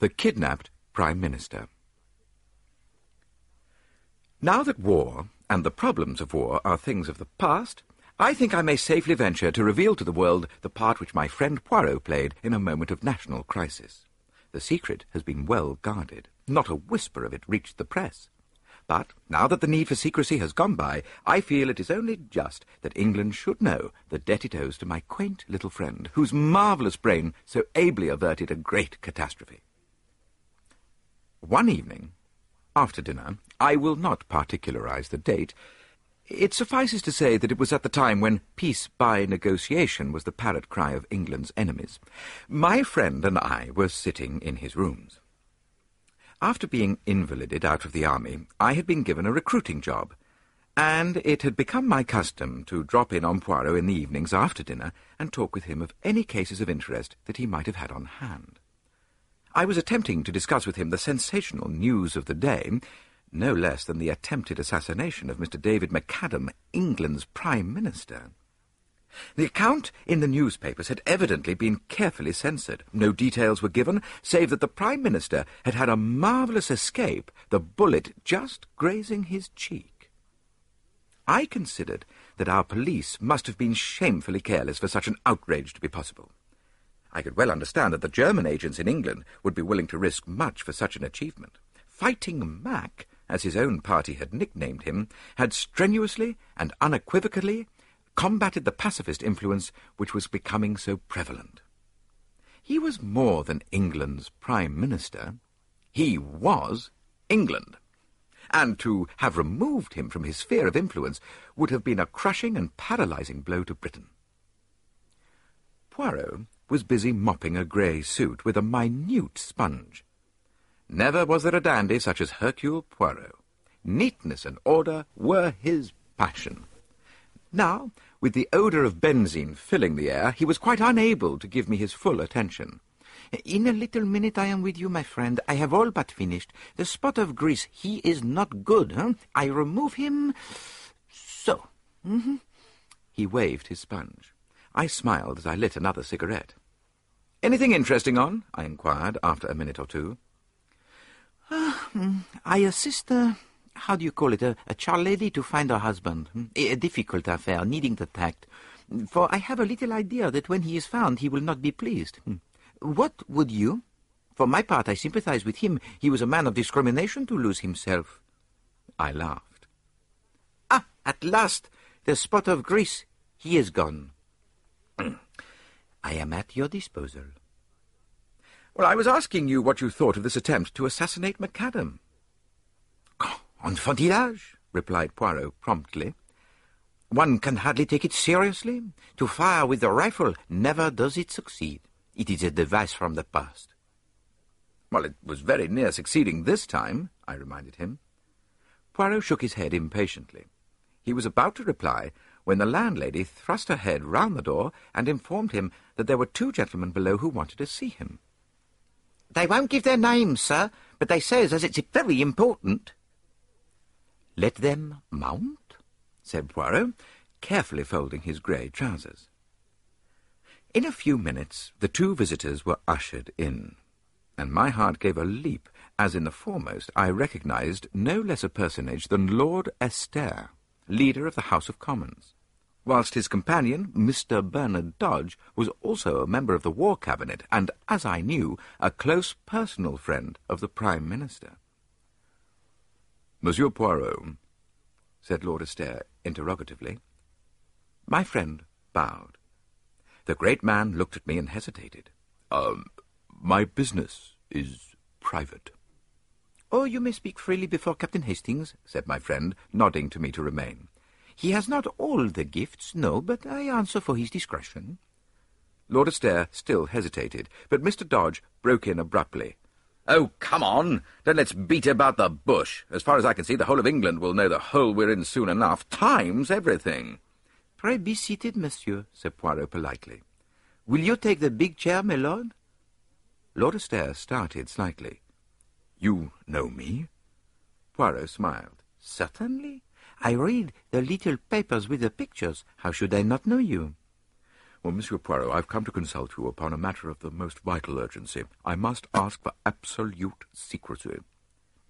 The Kidnapped Prime Minister. Now that war and the problems of war are things of the past, I think I may safely venture to reveal to the world the part which my friend Poirot played in a moment of national crisis. The secret has been well guarded. Not a whisper of it reached the press. But now that the need for secrecy has gone by, I feel it is only just that England should know the debt it owes to my quaint little friend, whose marvellous brain so ably averted a great catastrophe. One evening, after dinner, I will not particularize the date. It suffices to say that it was at the time when peace by negotiation was the parrot cry of England's enemies. My friend and I were sitting in his rooms. After being invalided out of the army, I had been given a recruiting job, and it had become my custom to drop in on Poirot in the evenings after dinner and talk with him of any cases of interest that he might have had on hand. I was attempting to discuss with him the sensational news of the day, no less than the attempted assassination of Mr. David MacAdam, England's Prime Minister. The account in the newspapers had evidently been carefully censored. No details were given, save that the Prime Minister had had a marvellous escape, the bullet just grazing his cheek. I considered that our police must have been shamefully careless for such an outrage to be possible. I could well understand that the German agents in England would be willing to risk much for such an achievement. Fighting Mac, as his own party had nicknamed him, had strenuously and unequivocally combated the pacifist influence which was becoming so prevalent. He was more than England's Prime Minister. He was England. And to have removed him from his sphere of influence would have been a crushing and paralyzing blow to Britain. Poirot was busy mopping a grey suit with a minute sponge. Never was there a dandy such as Hercule Poirot. Neatness and order were his passion. Now, with the odour of benzine filling the air, he was quite unable to give me his full attention. In a little minute I am with you, my friend. I have all but finished. The spot of grease, he is not good, huh? I remove him... so. Mm-hmm. He waved his sponge. I smiled as I lit another cigarette. Anything interesting on? I inquired after a minute or two. Uh, I assist a how do you call it, a, a child lady to find her husband. Hmm? A, a difficult affair, needing the tact. For I have a little idea that when he is found, he will not be pleased. Hmm. What would you? For my part, I sympathize with him. He was a man of discrimination to lose himself. I laughed. Ah, at last, the spot of grease. He is gone. I am at your disposal. Well, I was asking you what you thought of this attempt to assassinate MacAdam. Oh, enfantillage, replied Poirot promptly. One can hardly take it seriously. To fire with the rifle, never does it succeed. It is a device from the past. Well, it was very near succeeding this time, I reminded him. Poirot shook his head impatiently. He was about to reply when the landlady thrust her head round the door and informed him that there were two gentlemen below who wanted to see him. They won't give their names, sir, but they says as it's very important. Let them mount, said Poirot, carefully folding his grey trousers. In a few minutes the two visitors were ushered in, and my heart gave a leap as in the foremost I recognized no less a personage than Lord Estair, leader of the House of Commons, whilst his companion, Mr. Bernard Dodge, was also a member of the War Cabinet and, as I knew, a close personal friend of the Prime Minister. Monsieur Poirot, said Lord Estair interrogatively. My friend bowed. The great man looked at me and hesitated. Um, my business is private. Oh, you may speak freely before Captain Hastings, said my friend, nodding to me to remain. He has not all the gifts, no, but I answer for his discretion. Lord Estair still hesitated, but Mr. Dodge broke in abruptly. Oh, come on! Don't let's beat about the bush. As far as I can see, the whole of England will know the hole we're in soon enough. Time's everything. Pray be seated, monsieur, said Poirot politely. Will you take the big chair, my lord? Lord Estair started slightly. You know me? Poirot smiled. Certainly. I read the little papers with the pictures. How should I not know you? Well, Monsieur Poirot, I've come to consult you upon a matter of the most vital urgency. I must ask for absolute secrecy.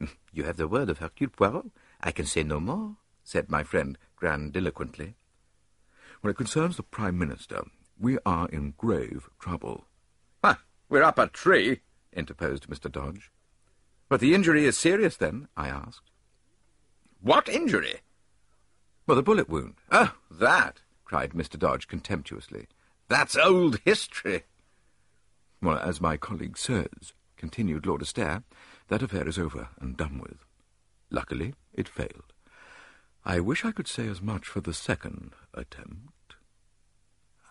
You have the word of Hercule Poirot. I can say no more, said my friend grandiloquently. When it concerns the Prime Minister, we are in grave trouble. Ah, we're up a tree, interposed Mr. Dodge. But the injury is serious, then? I asked. What injury? Well, the bullet wound. Oh, that, cried Mr. Dodge contemptuously. That's old history. Well, as my colleague says, continued Lord Estair, that affair is over and done with. Luckily, it failed. I wish I could say as much for the second attempt.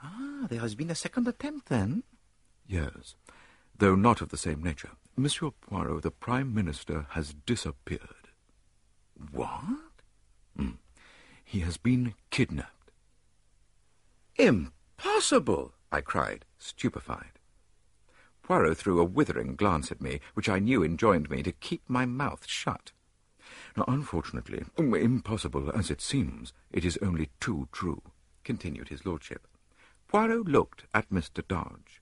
Ah, there has been a second attempt, then? Yes, though not of the same nature. Monsieur Poirot, the Prime Minister, has disappeared. What? He has been kidnapped. Impossible! I cried, stupefied. Poirot threw a withering glance at me, which I knew enjoined me to keep my mouth shut. Unfortunately, impossible as it seems, it is only too true, continued his lordship. Poirot looked at Mr. Dodge.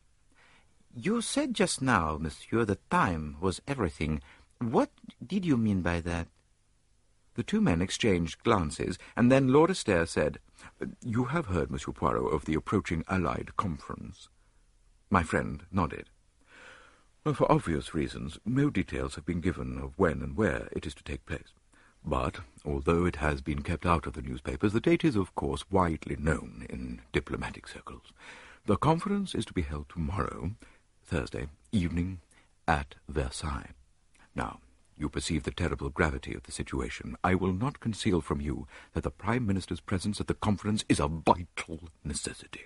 You said just now, monsieur, that time was everything. What did you mean by that? The two men exchanged glances, and then Lord Estair said, You have heard, Monsieur Poirot, of the approaching Allied conference. My friend nodded. For obvious reasons, no details have been given of when and where it is to take place. But, although it has been kept out of the newspapers, the date is, of course, widely known in diplomatic circles. The conference is to be held tomorrow, Thursday, evening, at Versailles. Now, you perceive the terrible gravity of the situation. I will not conceal from you that the Prime Minister's presence at the conference is a vital necessity.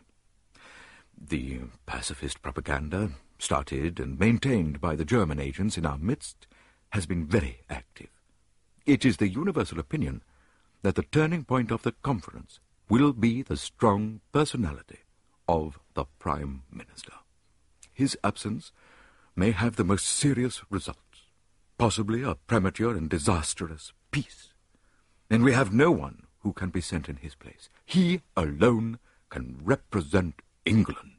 The pacifist propaganda, started and maintained by the German agents in our midst, has been very active. It is the universal opinion that the turning point of the conference will be the strong personality of the Prime Minister. His absence may have the most serious results possibly a premature and disastrous peace. Then we have no one who can be sent in his place. He alone can represent England.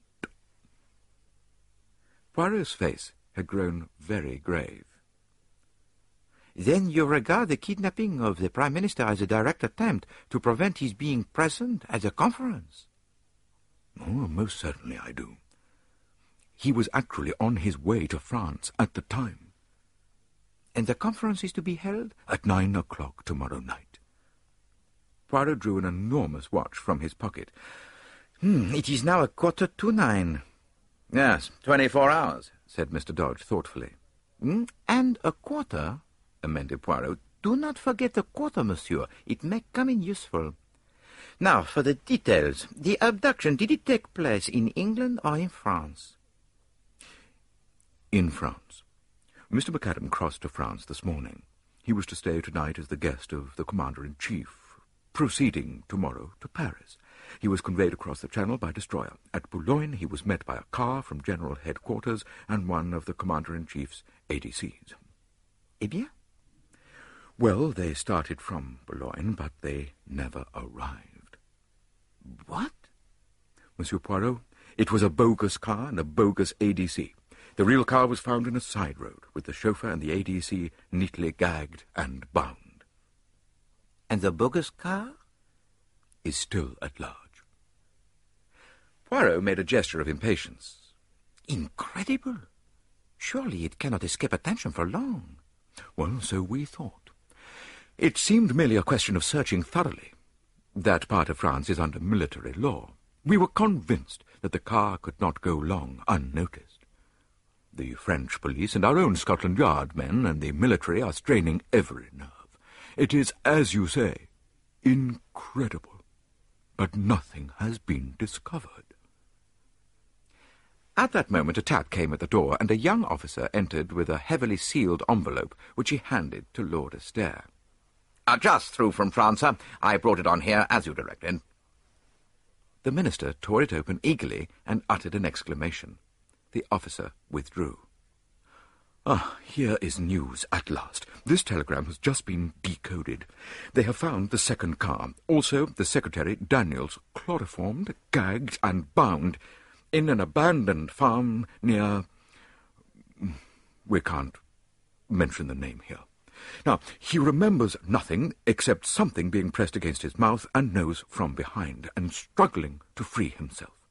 Poirot's face had grown very grave. Then you regard the kidnapping of the Prime Minister as a direct attempt to prevent his being present at the conference? Oh, most certainly I do. He was actually on his way to France at the time. And the conference is to be held? At nine o'clock tomorrow night. Poirot drew an enormous watch from his pocket. Hmm, it is now a quarter to nine. Yes, twenty-four hours, said Mr. Dodge thoughtfully. Mm, and a quarter, amended Poirot. Do not forget the quarter, monsieur. It may come in useful. Now, for the details. The abduction, did it take place in England or in France? In France. Mr. MacAdam crossed to France this morning. He was to stay tonight as the guest of the Commander-in-Chief, proceeding tomorrow to Paris. He was conveyed across the Channel by destroyer. At Boulogne he was met by a car from General Headquarters and one of the Commander-in-Chief's ADCs. Eh bien? Well, they started from Boulogne, but they never arrived. What? Monsieur Poirot, it was a bogus car and a bogus ADC. The real car was found in a side road, with the chauffeur and the ADC neatly gagged and bound. And the bogus car? Is still at large. Poirot made a gesture of impatience. Incredible! Surely it cannot escape attention for long. Well, so we thought. It seemed merely a question of searching thoroughly. That part of France is under military law. We were convinced that the car could not go long unnoticed. The French police and our own Scotland Yard men and the military are straining every nerve. It is, as you say, incredible. But nothing has been discovered. At that moment a tap came at the door, and a young officer entered with a heavily sealed envelope, which he handed to Lord Estair. Uh, just through from France, sir. I brought it on here as you directed. The minister tore it open eagerly and uttered an exclamation. The officer withdrew. Ah, here is news at last. This telegram has just been decoded. They have found the second car. Also, the secretary, Daniels, chloroformed, gagged, and bound in an abandoned farm near. We can't mention the name here. Now, he remembers nothing except something being pressed against his mouth and nose from behind, and struggling to free himself.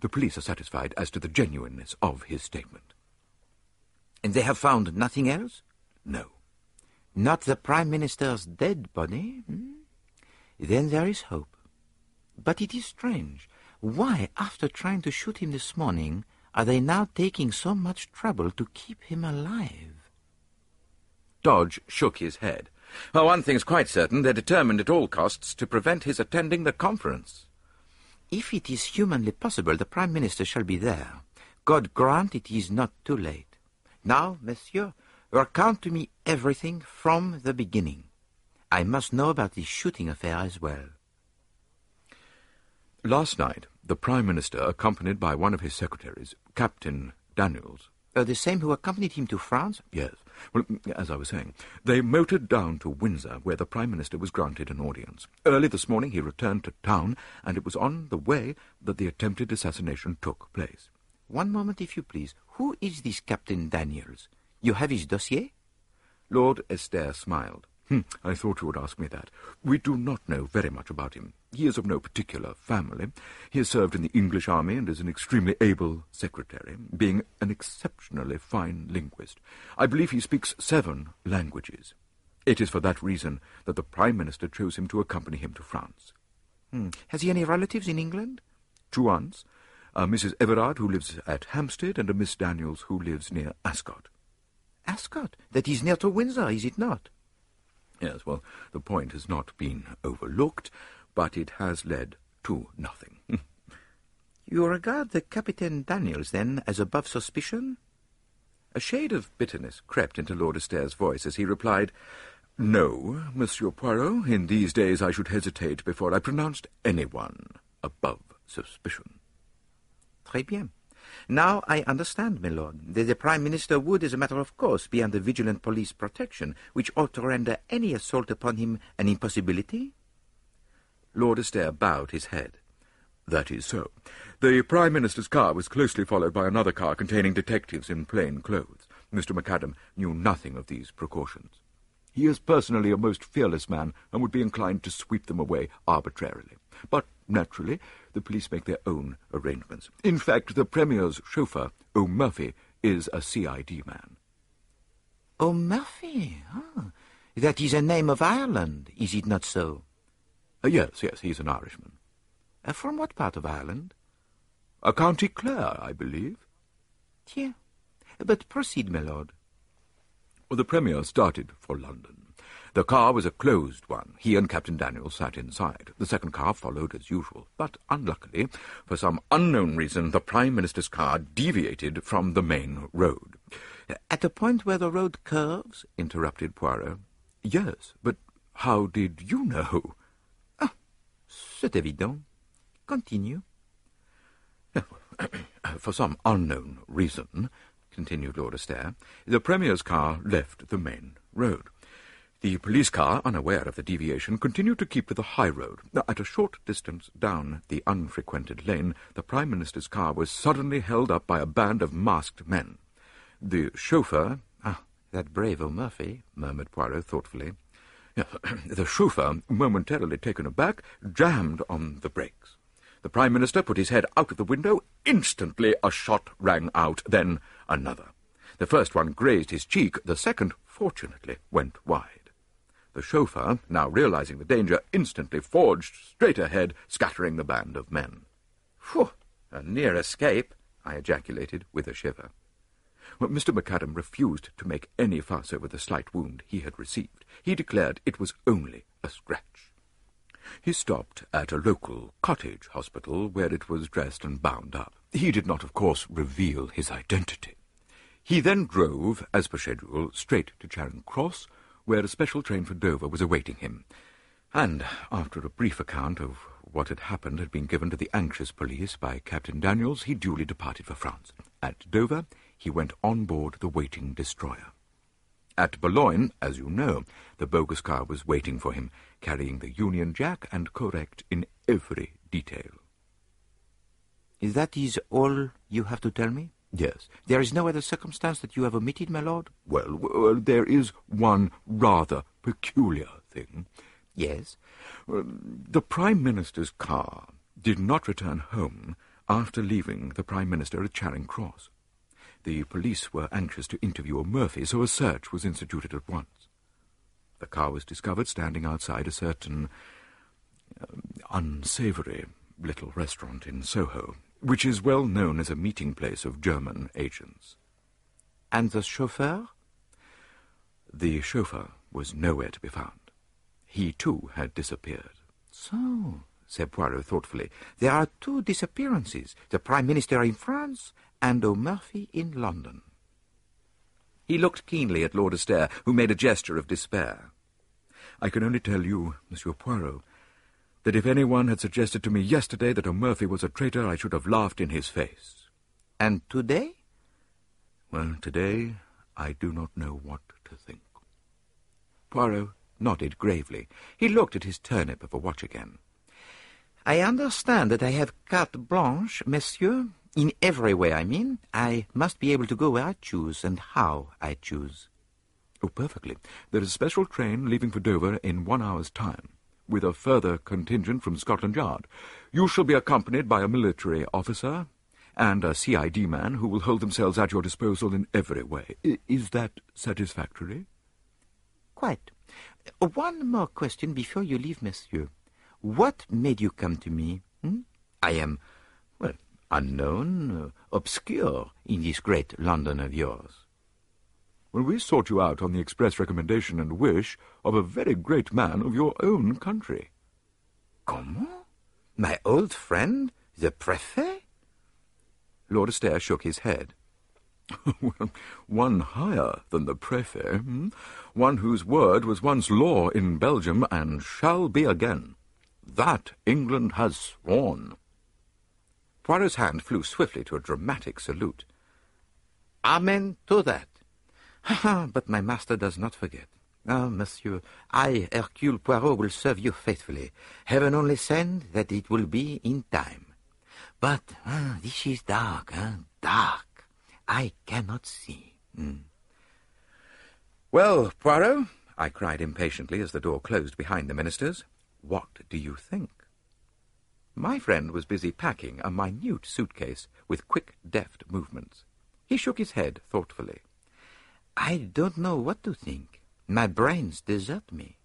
The police are satisfied as to the genuineness of his statement. And they have found nothing else? No. Not the Prime Minister's dead body? Hmm? Then there is hope. But it is strange. Why, after trying to shoot him this morning, are they now taking so much trouble to keep him alive? Dodge shook his head. Well, one thing's quite certain. They're determined at all costs to prevent his attending the conference. If it is humanly possible, the Prime Minister shall be there. God grant it is not too late. Now, monsieur, recount to me everything from the beginning. I must know about the shooting affair as well. Last night, the Prime Minister, accompanied by one of his secretaries, Captain Daniels. Uh, the same who accompanied him to France? Yes. Well, as I was saying, they motored down to Windsor, where the Prime Minister was granted an audience. Early this morning he returned to town, and it was on the way that the attempted assassination took place. One moment, if you please. Who is this Captain Daniels? You have his dossier? Lord Estair smiled. Hm, I thought you would ask me that. We do not know very much about him. He is of no particular family. He has served in the English army and is an extremely able secretary, being an exceptionally fine linguist. I believe he speaks seven languages. It is for that reason that the Prime Minister chose him to accompany him to France. Hmm. Has he any relatives in England? Two aunts, a Mrs. Everard, who lives at Hampstead, and a Miss Daniels, who lives near Ascot. Ascot? That is near to Windsor, is it not? Yes, well, the point has not been overlooked, but it has led to nothing. you regard the Captain Daniels, then, as above suspicion? A shade of bitterness crept into Lord Estair's voice as he replied, No, Monsieur Poirot, in these days I should hesitate before I pronounced anyone above suspicion. Très bien. Now I understand, my lord, that the Prime Minister would, as a matter of course, be under vigilant police protection, which ought to render any assault upon him an impossibility? Lord Estair bowed his head. That is so. The Prime Minister's car was closely followed by another car containing detectives in plain clothes. Mr. MacAdam knew nothing of these precautions. He is personally a most fearless man and would be inclined to sweep them away arbitrarily. But, naturally, the police make their own arrangements. In fact, the Premier's chauffeur, O'Murphy, is a CID man. O'Murphy? Ah, that is a name of Ireland, is it not so? Uh, yes, yes, he's an Irishman. Uh, from what part of Ireland? A County Clare, I believe. Tiens. But proceed, my lord. Well, the Premier started for London. The car was a closed one. He and Captain Daniels sat inside. The second car followed as usual. But unluckily, for some unknown reason, the Prime Minister's car deviated from the main road. At the point where the road curves? interrupted Poirot. Yes, but how did you know? Ah, c'est évident. Continue. For some unknown reason, continued Lord Estair, the Premier's car left the main road. The police car, unaware of the deviation, continued to keep to the high road. At a short distance down the unfrequented lane, the Prime Minister's car was suddenly held up by a band of masked men. The chauffeur... Ah, that brave O'Murphy, murmured Poirot thoughtfully. the chauffeur, momentarily taken aback, jammed on the brakes. The Prime Minister put his head out of the window. Instantly a shot rang out, then another. The first one grazed his cheek, the second, fortunately, went wide. The chauffeur, now realizing the danger, instantly forged straight ahead, scattering the band of men. Phew! A near escape, I ejaculated with a shiver. Well, Mr. MacAdam refused to make any fuss over the slight wound he had received. He declared it was only a scratch. He stopped at a local cottage hospital where it was dressed and bound up. He did not, of course, reveal his identity. He then drove, as per schedule, straight to Charing Cross, where a special train for Dover was awaiting him, and after a brief account of what had happened had been given to the anxious police by Captain Daniels, he duly departed for France. At Dover, he went on board the waiting destroyer. At Boulogne, as you know, the bogus car was waiting for him, carrying the Union Jack and correct in every detail. That is all you have to tell me? Yes. There is no other circumstance that you have omitted, my lord? Well, well there is one rather peculiar thing. Yes? the Prime Minister's car did not return home after leaving the Prime Minister at Charing Cross. The police were anxious to interview O'Murphy, so a search was instituted at once. The car was discovered standing outside a certain uh, unsavoury little restaurant in Soho, which is well known as a meeting place of German agents. And the chauffeur? The chauffeur was nowhere to be found. He, too, had disappeared. So, said Poirot thoughtfully, there are two disappearances, the Prime Minister in France and O'Murphy in London. He looked keenly at Lord Estair, who made a gesture of despair. I can only tell you, Monsieur Poirot, that if anyone had suggested to me yesterday that O'Murphy was a traitor, I should have laughed in his face. And today? Well, today I do not know what to think. Poirot nodded gravely. He looked at his turnip of a watch again. I understand that I have carte blanche, monsieur. In every way, I mean. I must be able to go where I choose and how I choose. Oh, perfectly. There is a special train leaving for Dover in one hour's time, with a further contingent from Scotland Yard. You shall be accompanied by a military officer and a CID man who will hold themselves at your disposal in every way. I is that satisfactory? Quite. One more question before you leave, monsieur. What made you come to me? Hmm? I am, well, unknown, uh, obscure in this great London of yours. Well, we sought you out on the express recommendation and wish of a very great man of your own country. Comment? My old friend, the Prefet? Lord Estair shook his head. well, one higher than the Prefet, hmm? one whose word was once law in Belgium and shall be again. That England has sworn. Poirot's hand flew swiftly to a dramatic salute. Amen to that. but my master does not forget. Ah, monsieur, I, Hercule Poirot, will serve you faithfully. Heaven only send that it will be in time. But ah, this is dark, ah, dark. I cannot see. Mm. Well, Poirot, I cried impatiently as the door closed behind the ministers, what do you think? My friend was busy packing a minute suitcase with quick, deft movements. He shook his head thoughtfully. I don't know what to think. My brains desert me.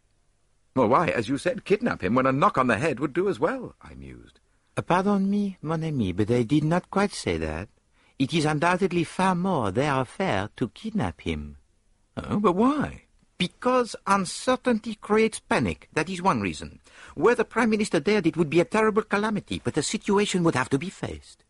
Well, why, as you said, kidnap him when a knock on the head would do as well, I mused. Pardon me, mon ami, but I did not quite say that. It is undoubtedly far more their affair to kidnap him. Oh, but why? Because uncertainty creates panic. That is one reason. Were the Prime Minister dead, it would be a terrible calamity, but the situation would have to be faced.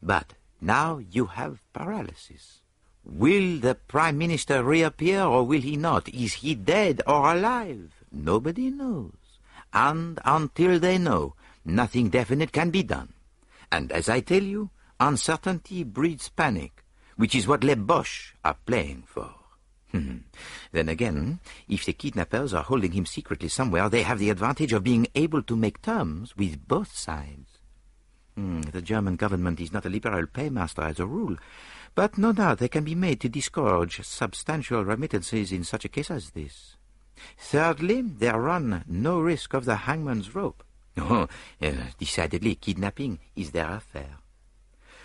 But now you have paralysis. Will the Prime Minister reappear or will he not? Is he dead or alive? Nobody knows. And until they know, nothing definite can be done. And as I tell you, uncertainty breeds panic, which is what les Boches are playing for. then again, if the kidnappers are holding him secretly somewhere, they have the advantage of being able to make terms with both sides. Hmm, the German government is not a liberal paymaster as a rule, but no doubt they can be made to disgorge substantial remittances in such a case as this. Thirdly, they run no risk of the hangman's rope. Oh, uh, decidedly, kidnapping is their affair.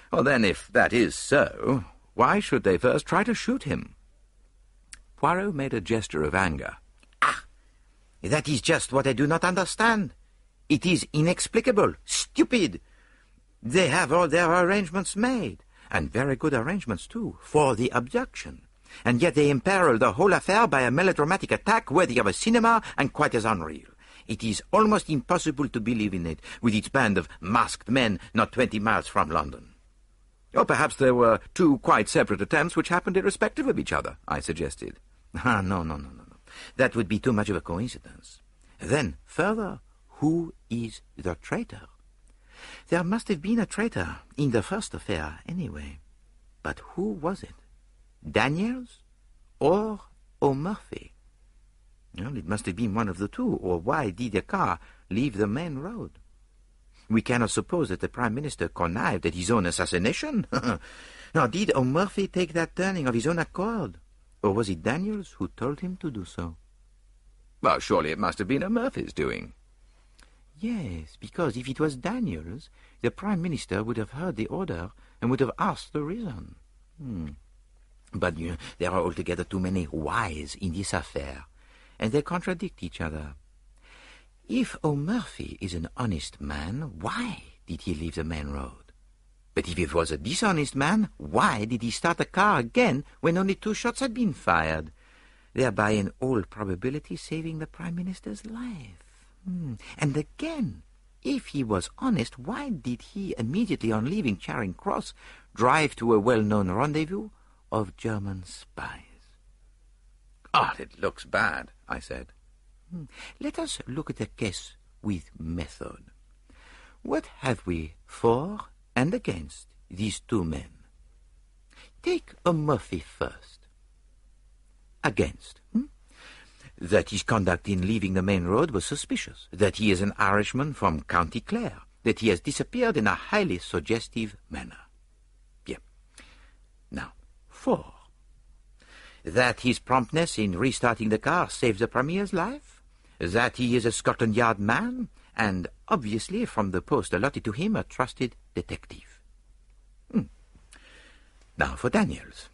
Well, then, if that is so, why should they first try to shoot him? Poirot made a gesture of anger. Ah, that is just what I do not understand. It is inexplicable, stupid. They have all their arrangements made, and very good arrangements, too, for the abduction. And yet they imperil the whole affair by a melodramatic attack worthy of a cinema and quite as unreal. It is almost impossible to believe in it, with its band of masked men not twenty miles from London. Or perhaps there were two quite separate attempts which happened irrespective of each other, I suggested. Ah, no, no, no, no, no. That would be too much of a coincidence. Then, further, who is the traitor? There must have been a traitor in the first affair, anyway. But who was it? Daniels or O'Murphy? Well, it must have been one of the two, or why did the car leave the main road? We cannot suppose that the Prime Minister connived at his own assassination. now, did O'Murphy take that turning of his own accord? Or was it Daniels who told him to do so? Well, surely it must have been O'Murphy's doing. Yes, because if it was Daniels, the Prime Minister would have heard the order and would have asked the reason. Hmm. But you know, there are altogether too many whys in this affair, and they contradict each other. If O'Murphy is an honest man, why did he leave the main road? But if he was a dishonest man, why did he start the car again when only two shots had been fired, thereby in all probability saving the Prime Minister's life? Hmm. And again, if he was honest, why did he, immediately on leaving Charing Cross, drive to a well-known rendezvous of German spies? Ah, it looks bad, I said. Hmm. Let us look at the case with method. What have we for and against these two men? Take O'Murphy first. Against. Hmm? That his conduct in leaving the main road was suspicious, that he is an Irishman from County Clare, that he has disappeared in a highly suggestive manner. Bien. Now, for that his promptness in restarting the car saved the Premier's life, that he is a Scotland Yard man, and obviously, from the post allotted to him, a trusted detective. Hmm. Now for Daniels.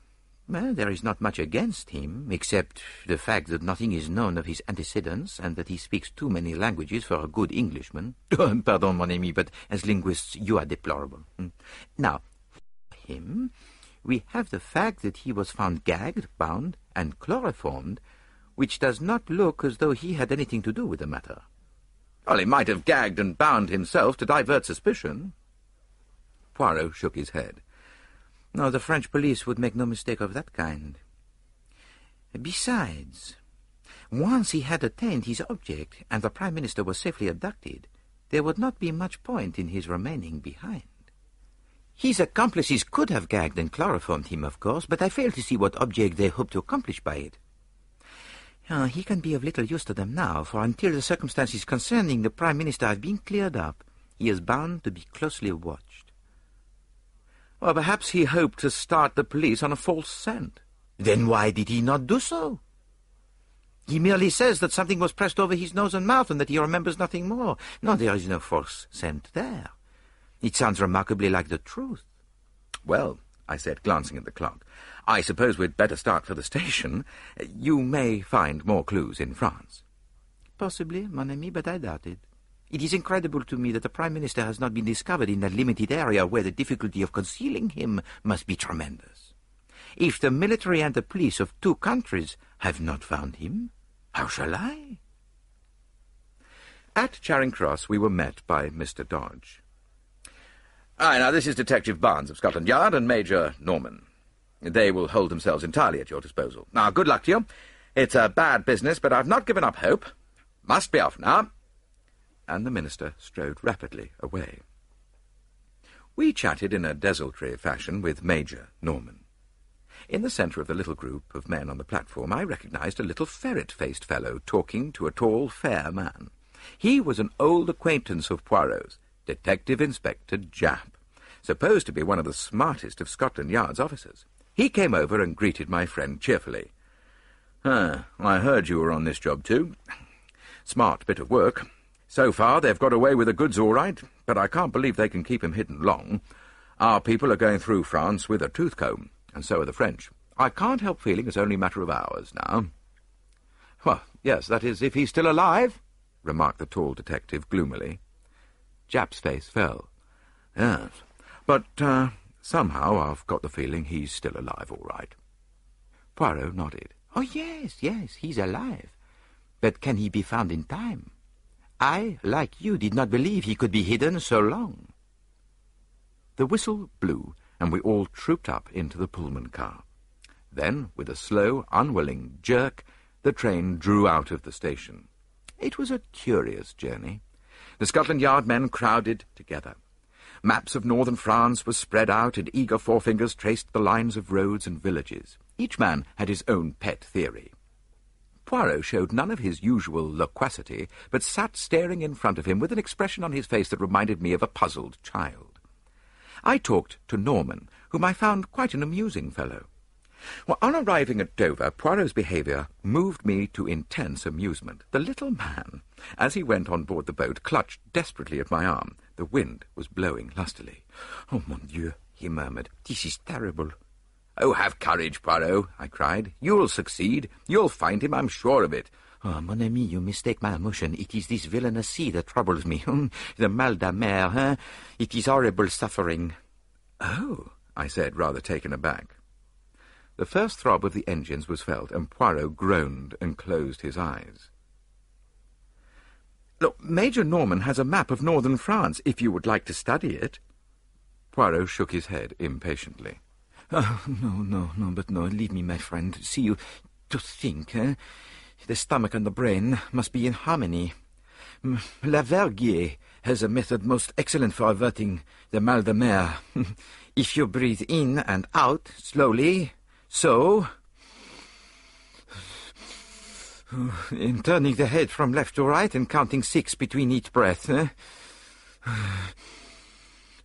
Well, there is not much against him, except the fact that nothing is known of his antecedents and that he speaks too many languages for a good Englishman. Pardon, mon ami, but as linguists you are deplorable. Hmm. Now, for him, we have the fact that he was found gagged, bound, and chloroformed, which does not look as though he had anything to do with the matter. Well, he might have gagged and bound himself to divert suspicion. Poirot shook his head. No, the French police would make no mistake of that kind. Besides, once he had attained his object and the Prime Minister was safely abducted, there would not be much point in his remaining behind. His accomplices could have gagged and chloroformed him, of course, but I fail to see what object they hope to accomplish by it. Uh, he can be of little use to them now, for until the circumstances concerning the Prime Minister have been cleared up, he is bound to be closely watched. Well, perhaps he hoped to start the police on a false scent. Then why did he not do so? He merely says that something was pressed over his nose and mouth and that he remembers nothing more. No, there is no false scent there. It sounds remarkably like the truth. Well, I said, glancing at the clock, I suppose we'd better start for the station. You may find more clues in France. Possibly, mon ami, but I doubt it. It is incredible to me that the Prime Minister has not been discovered in that limited area where the difficulty of concealing him must be tremendous. If the military and the police of two countries have not found him, how shall I? At Charing Cross we were met by Mr. Dodge. Aye, now this is Detective Barnes of Scotland Yard and Major Norman. They will hold themselves entirely at your disposal. Now, good luck to you. It's a bad business, but I've not given up hope. Must be off now. And the minister strode rapidly away. We chatted in a desultory fashion with Major Norman. In the centre of the little group of men on the platform, I recognized a little ferret-faced fellow talking to a tall, fair man. He was an old acquaintance of Poirot's, Detective Inspector Japp, supposed to be one of the smartest of Scotland Yard's officers. He came over and greeted my friend cheerfully. Ah, I heard you were on this job too. Smart bit of work. So far they've got away with the goods all right, but I can't believe they can keep him hidden long. Our people are going through France with a tooth comb, and so are the French. I can't help feeling it's only a matter of hours now. Well, yes, that is, if he's still alive, remarked the tall detective gloomily. Japp's face fell. Yes, but uh, Somehow I've got the feeling he's still alive all right. Poirot nodded. Oh, yes, yes, he's alive. But can he be found in time? I, like you, did not believe he could be hidden so long. The whistle blew, and we all trooped up into the Pullman car. Then, with a slow, unwilling jerk, the train drew out of the station. It was a curious journey. The Scotland Yard men crowded together. Maps of northern France were spread out, and eager forefingers traced the lines of roads and villages. Each man had his own pet theory. Poirot showed none of his usual loquacity, but sat staring in front of him with an expression on his face that reminded me of a puzzled child. I talked to Norman, whom I found quite an amusing fellow. Well, on arriving at Dover, Poirot's behaviour moved me to intense amusement. The little man, as he went on board the boat, clutched desperately at my arm. The wind was blowing lustily. Oh, mon Dieu, he murmured, this is terrible. Oh, have courage, Poirot, I cried. You'll succeed. You'll find him, I'm sure of it. Oh, mon ami, you mistake my emotion. It is this villainous sea that troubles me. the mal de mer, huh? It is horrible suffering. Oh, I said, rather taken aback. The first throb of the engines was felt, and Poirot groaned and closed his eyes. Look, Major Norman has a map of northern France, if you would like to study it. Poirot shook his head impatiently. Oh, no, no, no, but no, leave me, my friend. See you to think, eh? The stomach and the brain must be in harmony. Laverguier has a method most excellent for averting the mal de mer. if you breathe in and out slowly, so, in turning the head from left to right and counting six between each breath, eh?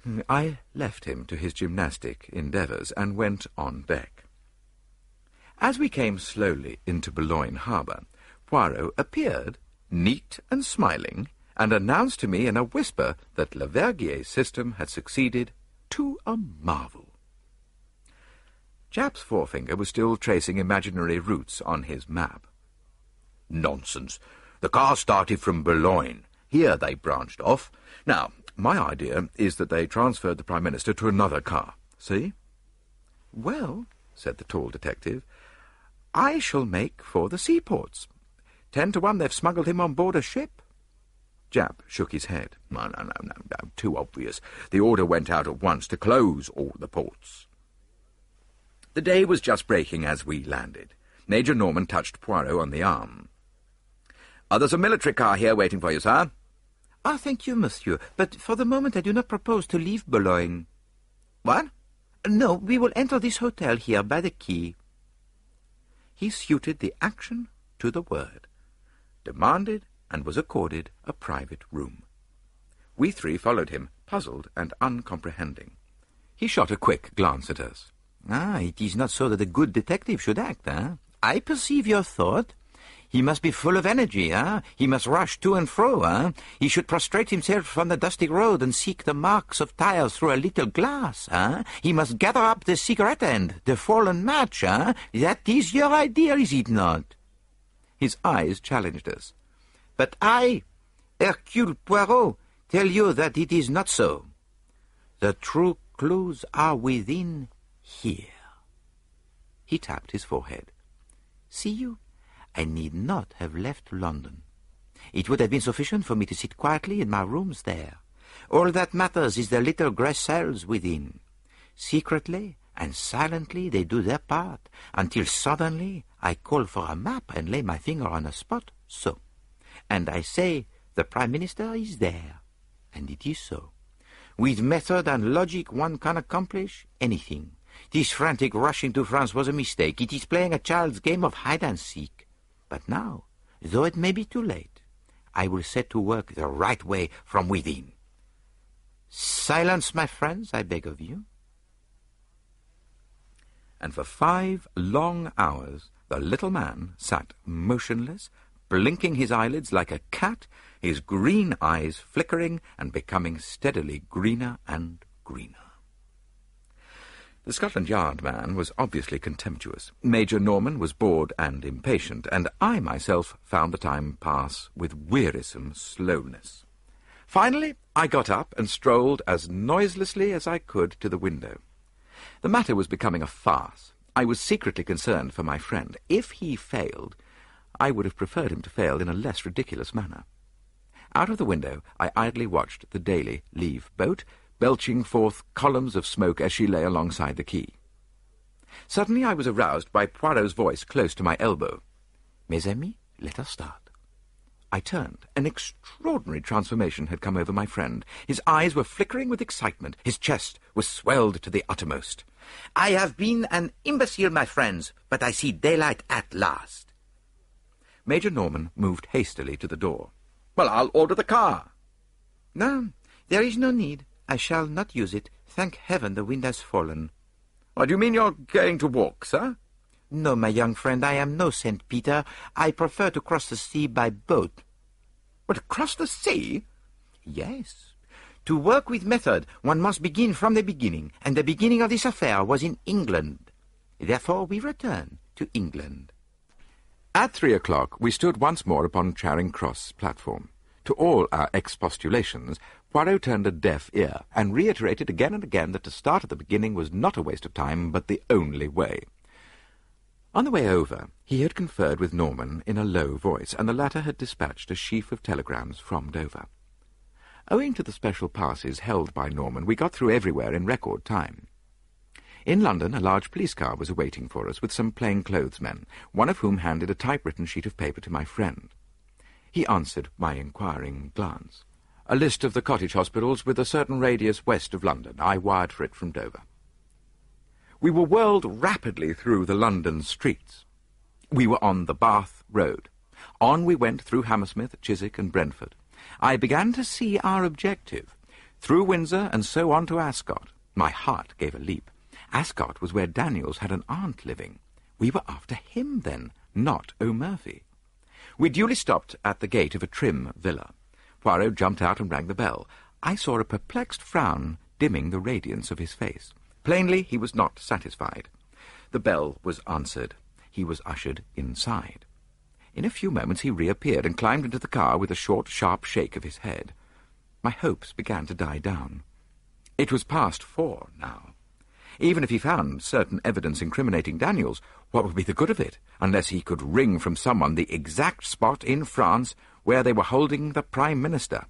Mm, I left him to his gymnastic endeavours and went on deck. As we came slowly into Boulogne harbour, Poirot appeared, neat and smiling, and announced to me in a whisper that Laverguier's system had succeeded to a marvel. Japp's forefinger was still tracing imaginary routes on his map. Nonsense. The car started from Boulogne. Here they branched off. Now, my idea is that they transferred the Prime Minister to another car. See? Well, said the tall detective, I shall make for the seaports. Ten to one they've smuggled him on board a ship. Japp shook his head. No, no, no, no, no, too obvious. The order went out at once to close all the ports. The day was just breaking as we landed. Major Norman touched Poirot on the arm. Oh, there's a military car here waiting for you, sir. Ah, thank you, monsieur, but for the moment I do not propose to leave Boulogne. What? No, we will enter this hotel here by the quay. He suited the action to the word, demanded and was accorded a private room. We three followed him, puzzled and uncomprehending. He shot a quick glance at us. Ah, it is not so that a good detective should act, eh? I perceive your thought. He must be full of energy, eh? He must rush to and fro, eh? He should prostrate himself on the dusty road and seek the marks of tires through a little glass, eh? He must gather up the cigarette end, the fallen match, eh? That is your idea, is it not? His eyes challenged us. But I, Hercule Poirot, tell you that it is not so. The true clues are within here. He tapped his forehead. See you? I need not have left London. It would have been sufficient for me to sit quietly in my rooms there. All that matters is the little grey cells within. Secretly and silently they do their part, until suddenly I call for a map and lay my finger on a spot, so. And I say, the Prime Minister is there. And it is so. With method and logic one can accomplish anything. This frantic rush into France was a mistake. It is playing a child's game of hide and seek. But now, though it may be too late, I will set to work the right way from within. Silence, my friends, I beg of you. And for five long hours the little man sat motionless, blinking his eyelids like a cat, his green eyes flickering and becoming steadily greener and greener. The Scotland Yard man was obviously contemptuous. Major Norman was bored and impatient, and I myself found the time pass with wearisome slowness. Finally, I got up and strolled as noiselessly as I could to the window. The matter was becoming a farce. I was secretly concerned for my friend. If he failed, I would have preferred him to fail in a less ridiculous manner. Out of the window, I idly watched the daily leave boat, belching forth columns of smoke as she lay alongside the quay. Suddenly I was aroused by Poirot's voice close to my elbow. Mes amis, let us start. I turned. An extraordinary transformation had come over my friend. His eyes were flickering with excitement. His chest was swelled to the uttermost. I have been an imbecile, my friends, but I see daylight at last. Major Norman moved hastily to the door. Well, I'll order the car. No, there is no need. I shall not use it. Thank heaven the wind has fallen. What do you mean you're going to walk, sir? No, my young friend, I am no St. Peter. I prefer to cross the sea by boat. But cross the sea? Yes. To work with method, one must begin from the beginning, and the beginning of this affair was in England. Therefore we return to England. At three o'clock we stood once more upon Charing Cross platform. To all our expostulations, Poirot turned a deaf ear, and reiterated again and again that to start at the beginning was not a waste of time, but the only way. On the way over, he had conferred with Norman in a low voice, and the latter had dispatched a sheaf of telegrams from Dover. Owing to the special passes held by Norman, we got through everywhere in record time. In London, a large police car was awaiting for us with some plain-clothes men, one of whom handed a typewritten sheet of paper to my friend. He answered my inquiring glance. A list of the cottage hospitals with a certain radius west of London. I wired for it from Dover. We were whirled rapidly through the London streets. We were on the Bath Road. On we went through Hammersmith, Chiswick, and Brentford. I began to see our objective. Through Windsor and so on to Ascot. My heart gave a leap. Ascot was where Daniels had an aunt living. We were after him, then, not O'Murphy. We duly stopped at the gate of a trim villa. Poirot jumped out and rang the bell. I saw a perplexed frown dimming the radiance of his face. Plainly, he was not satisfied. The bell was answered. He was ushered inside. In a few moments he reappeared and climbed into the car with a short, sharp shake of his head. My hopes began to die down. It was past four now. Even if he found certain evidence incriminating Daniels, what would be the good of it, unless he could wring from someone the exact spot in France where they were holding the Prime Minister?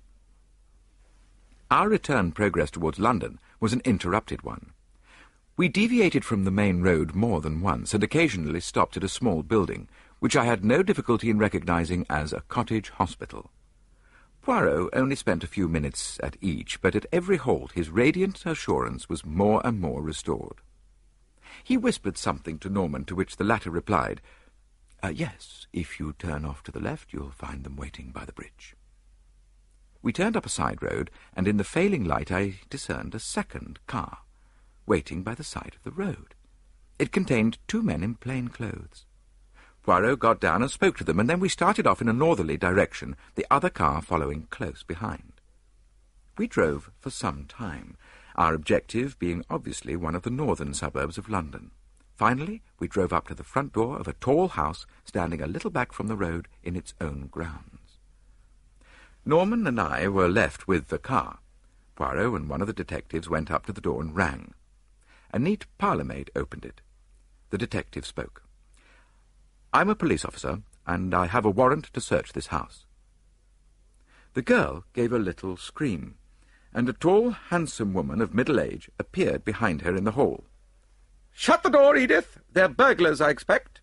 Our return progress towards London was an interrupted one. We deviated from the main road more than once, and occasionally stopped at a small building, which I had no difficulty in recognizing as a cottage hospital. Poirot only spent a few minutes at each, but at every halt his radiant assurance was more and more restored. He whispered something to Norman, to which the latter replied, uh, Yes, if you turn off to the left, you'll find them waiting by the bridge. We turned up a side road, and in the failing light I discerned a second car waiting by the side of the road. It contained two men in plain clothes. Poirot got down and spoke to them, and then we started off in a northerly direction, the other car following close behind. We drove for some time, our objective being obviously one of the northern suburbs of London. Finally, we drove up to the front door of a tall house standing a little back from the road in its own grounds. Norman and I were left with the car. Poirot and one of the detectives went up to the door and rang. A neat parlour-maid opened it. The detective spoke. I'm a police officer, and I have a warrant to search this house. The girl gave a little scream, and a tall, handsome woman of middle age appeared behind her in the hall. Shut the door, Edith! They're burglars, I expect.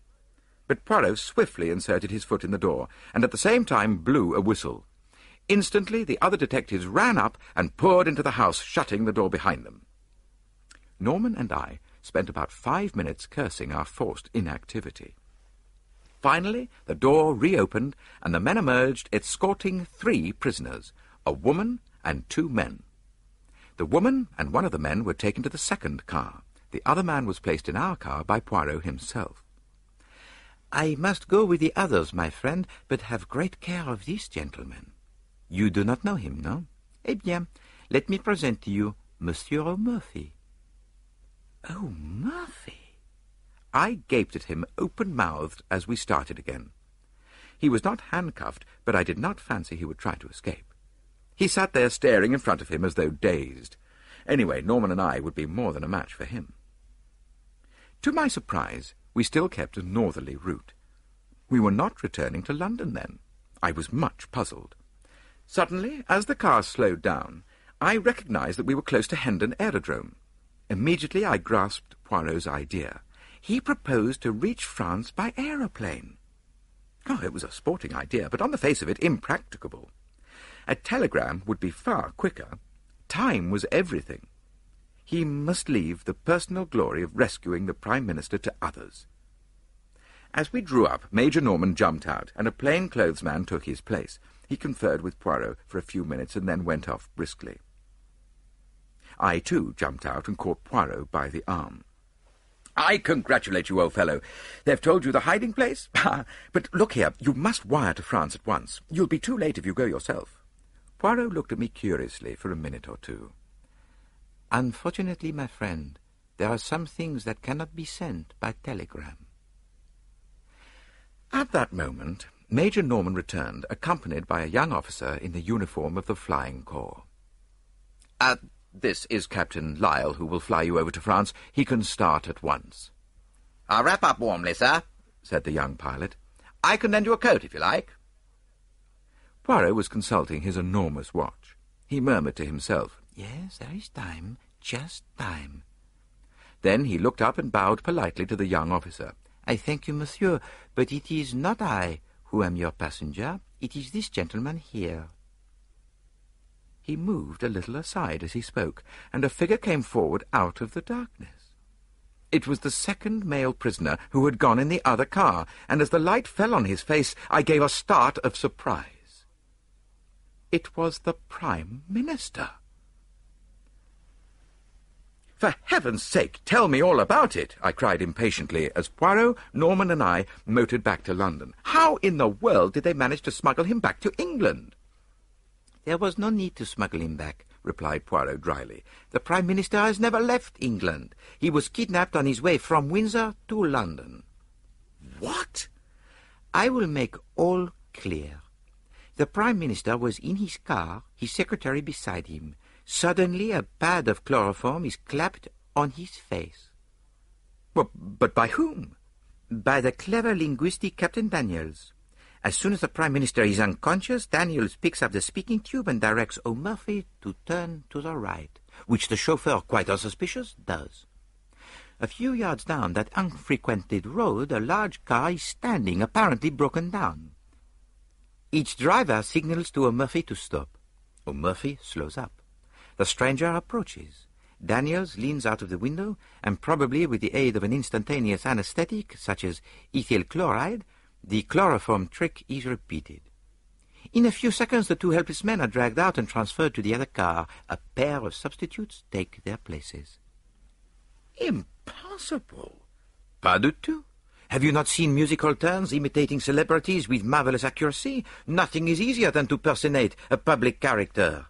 But Poirot swiftly inserted his foot in the door, and at the same time blew a whistle. Instantly the other detectives ran up and poured into the house, shutting the door behind them. Norman and I spent about five minutes cursing our forced inactivity. Finally, the door reopened, and the men emerged, escorting three prisoners, a woman and two men. The woman and one of the men were taken to the second car. The other man was placed in our car by Poirot himself. I must go with the others, my friend, but have great care of this gentleman. You do not know him, no? Eh bien, let me present to you Monsieur Murphy. Oh, Murphy! I gaped at him open-mouthed as we started again. He was not handcuffed, but I did not fancy he would try to escape. He sat there staring in front of him as though dazed. Anyway, Norman and I would be more than a match for him. To my surprise, we still kept a northerly route. We were not returning to London then. I was much puzzled. Suddenly, as the car slowed down, I recognized that we were close to Hendon Aerodrome. Immediately I grasped Poirot's idea. He proposed to reach France by aeroplane. Oh, it was a sporting idea, but on the face of it, impracticable. A telegram would be far quicker. Time was everything. He must leave the personal glory of rescuing the Prime Minister to others. As we drew up, Major Norman jumped out, and a plain-clothes man took his place. He conferred with Poirot for a few minutes and then went off briskly. I, too, jumped out and caught Poirot by the arm. I congratulate you, old fellow. They've told you the hiding place? Ah, but look here, you must wire to France at once. You'll be too late if you go yourself. Poirot looked at me curiously for a minute or two. Unfortunately, my friend, there are some things that cannot be sent by telegram. At that moment, Major Norman returned, accompanied by a young officer in the uniform of the Flying Corps. Uh, this is Captain Lyle, who will fly you over to France. He can start at once. I'll wrap up warmly, sir, said the young pilot. I can lend you a coat, if you like. Poirot was consulting his enormous watch. He murmured to himself, Yes, there is time, just time. Then he looked up and bowed politely to the young officer. I thank you, monsieur, but it is not I who am your passenger. It is this gentleman here. He moved a little aside as he spoke, and a figure came forward out of the darkness. It was the second male prisoner who had gone in the other car, and as the light fell on his face, I gave a start of surprise. It was the Prime Minister. For heaven's sake, tell me all about it, I cried impatiently as Poirot, Norman, and I motored back to London. How in the world did they manage to smuggle him back to England? There was no need to smuggle him back, replied Poirot dryly. The Prime Minister has never left England. He was kidnapped on his way from Windsor to London. What? I will make all clear. The Prime Minister was in his car, his secretary beside him. Suddenly a pad of chloroform is clapped on his face. Well, but by whom? By the clever linguistic Captain Daniels. As soon as the Prime Minister is unconscious, Daniels picks up the speaking tube and directs O'Murphy to turn to the right, which the chauffeur, quite unsuspicious, does. A few yards down that unfrequented road, a large car is standing, apparently broken down. Each driver signals to O'Murphy to stop. O'Murphy slows up. The stranger approaches. Daniels leans out of the window, and probably with the aid of an instantaneous anesthetic, such as ethyl chloride, the chloroform trick is repeated. In a few seconds, the two helpless men are dragged out and transferred to the other car. A pair of substitutes take their places. Impossible. Pas du tout. Have you not seen musical turns imitating celebrities with marvelous accuracy? Nothing is easier than to personate a public character.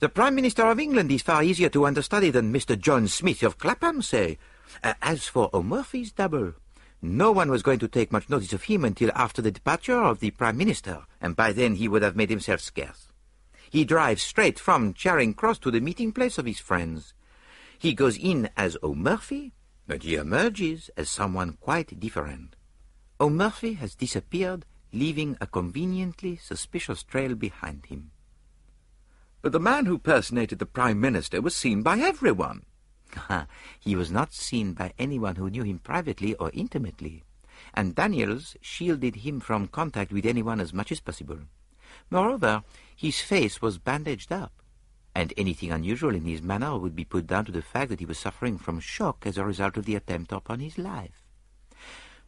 The Prime Minister of England is far easier to understudy than Mr. John Smith of Clapham, say. Uh, as for O'Murphy's double, no one was going to take much notice of him until after the departure of the Prime Minister, and by then he would have made himself scarce. He drives straight from Charing Cross to the meeting place of his friends. He goes in as O'Murphy, but he emerges as someone quite different. O'Murphy has disappeared, leaving a conveniently suspicious trail behind him. But the man who personated the Prime Minister was seen by everyone. he was not seen by anyone who knew him privately or intimately, and Daniels shielded him from contact with anyone as much as possible. Moreover, his face was bandaged up, and anything unusual in his manner would be put down to the fact that he was suffering from shock as a result of the attempt upon his life.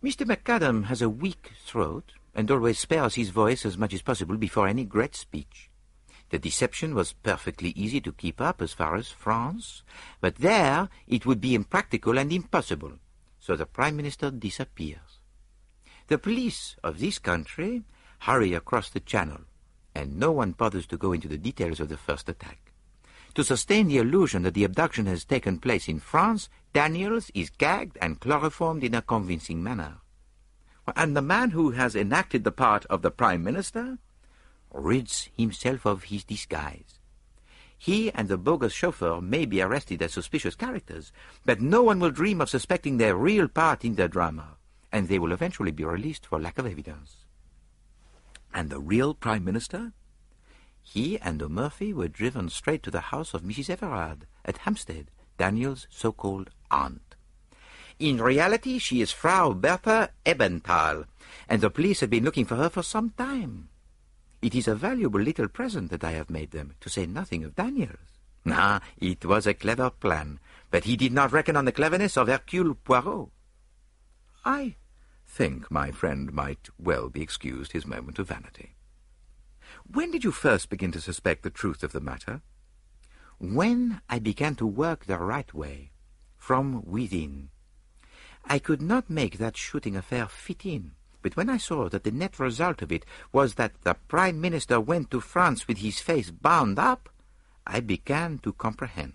Mr. MacAdam has a weak throat, and always spares his voice as much as possible before any great speech. The deception was perfectly easy to keep up as far as France, but there it would be impractical and impossible, so the Prime Minister disappears. The police of this country hurry across the Channel, and no one bothers to go into the details of the first attack. To sustain the illusion that the abduction has taken place in France, Daniels is gagged and chloroformed in a convincing manner. And the man who has enacted the part of the Prime Minister rids himself of his disguise. He and the bogus chauffeur may be arrested as suspicious characters, but no one will dream of suspecting their real part in the drama, and they will eventually be released for lack of evidence. And the real Prime Minister? He and O'Murphy were driven straight to the house of Mrs. Everard at Hampstead, Daniels' so-called aunt. In reality, she is Frau Bertha Ebenthal, and the police have been looking for her for some time. It is a valuable little present that I have made them, to say nothing of Daniels'. Ah, it was a clever plan, but he did not reckon on the cleverness of Hercule Poirot. I think my friend might well be excused his moment of vanity. When did you first begin to suspect the truth of the matter? When I began to work the right way, from within. I could not make that shooting affair fit in. But when I saw that the net result of it was that the Prime Minister went to France with his face bound up, I began to comprehend.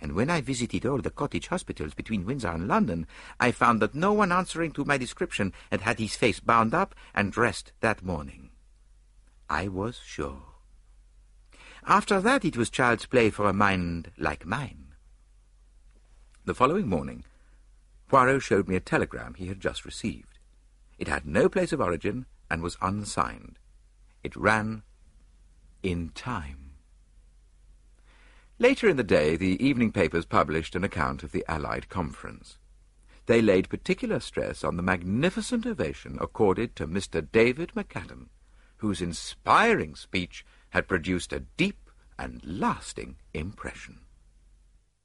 And when I visited all the cottage hospitals between Windsor and London, I found that no one answering to my description had had his face bound up and dressed that morning. I was sure. After that it was child's play for a mind like mine. The following morning, Poirot showed me a telegram he had just received. It had no place of origin and was unsigned. It ran, In time. Later in the day, the evening papers published an account of the Allied conference. They laid particular stress on the magnificent ovation accorded to Mr. David MacAdam, whose inspiring speech had produced a deep and lasting impression.